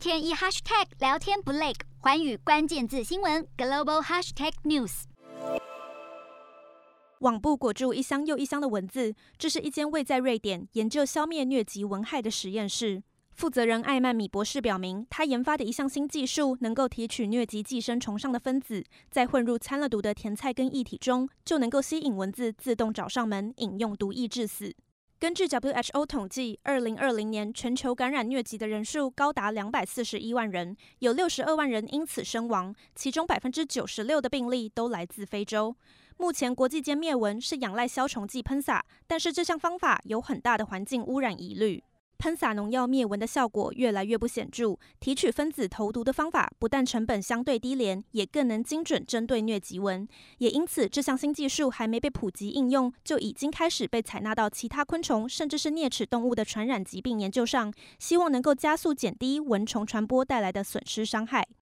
天一 hashtag 聊天不累，寰宇关键字新闻 global hashtag news。网布裹住一箱又一箱的文字，这是一间位在瑞典研究消灭疟疾蚊害的实验室。负责人艾曼米博士表明，他研发的一项新技术能够提取疟疾寄生虫上的分子，在混入掺了毒的甜菜根液体中，就能够吸引蚊子自动找上门，饮用毒液致死。根据 WHO 统计，二零二零年全球感染疟疾的人数高达两百四十一万人，有六十二万人因此身亡，其中百分之九十六的病例都来自非洲。目前国际间灭蚊是仰赖消虫剂喷洒，但是这项方法有很大的环境污染疑虑。喷洒农药灭蚊的效果越来越不显著，提取分子投毒的方法不但成本相对低廉，也更能精准针对疟疾蚊。也因此，这项新技术还没被普及应用，就已经开始被采纳到其他昆虫甚至是啮齿动物的传染疾病研究上，希望能够加速减低蚊虫传播带来的损失伤害。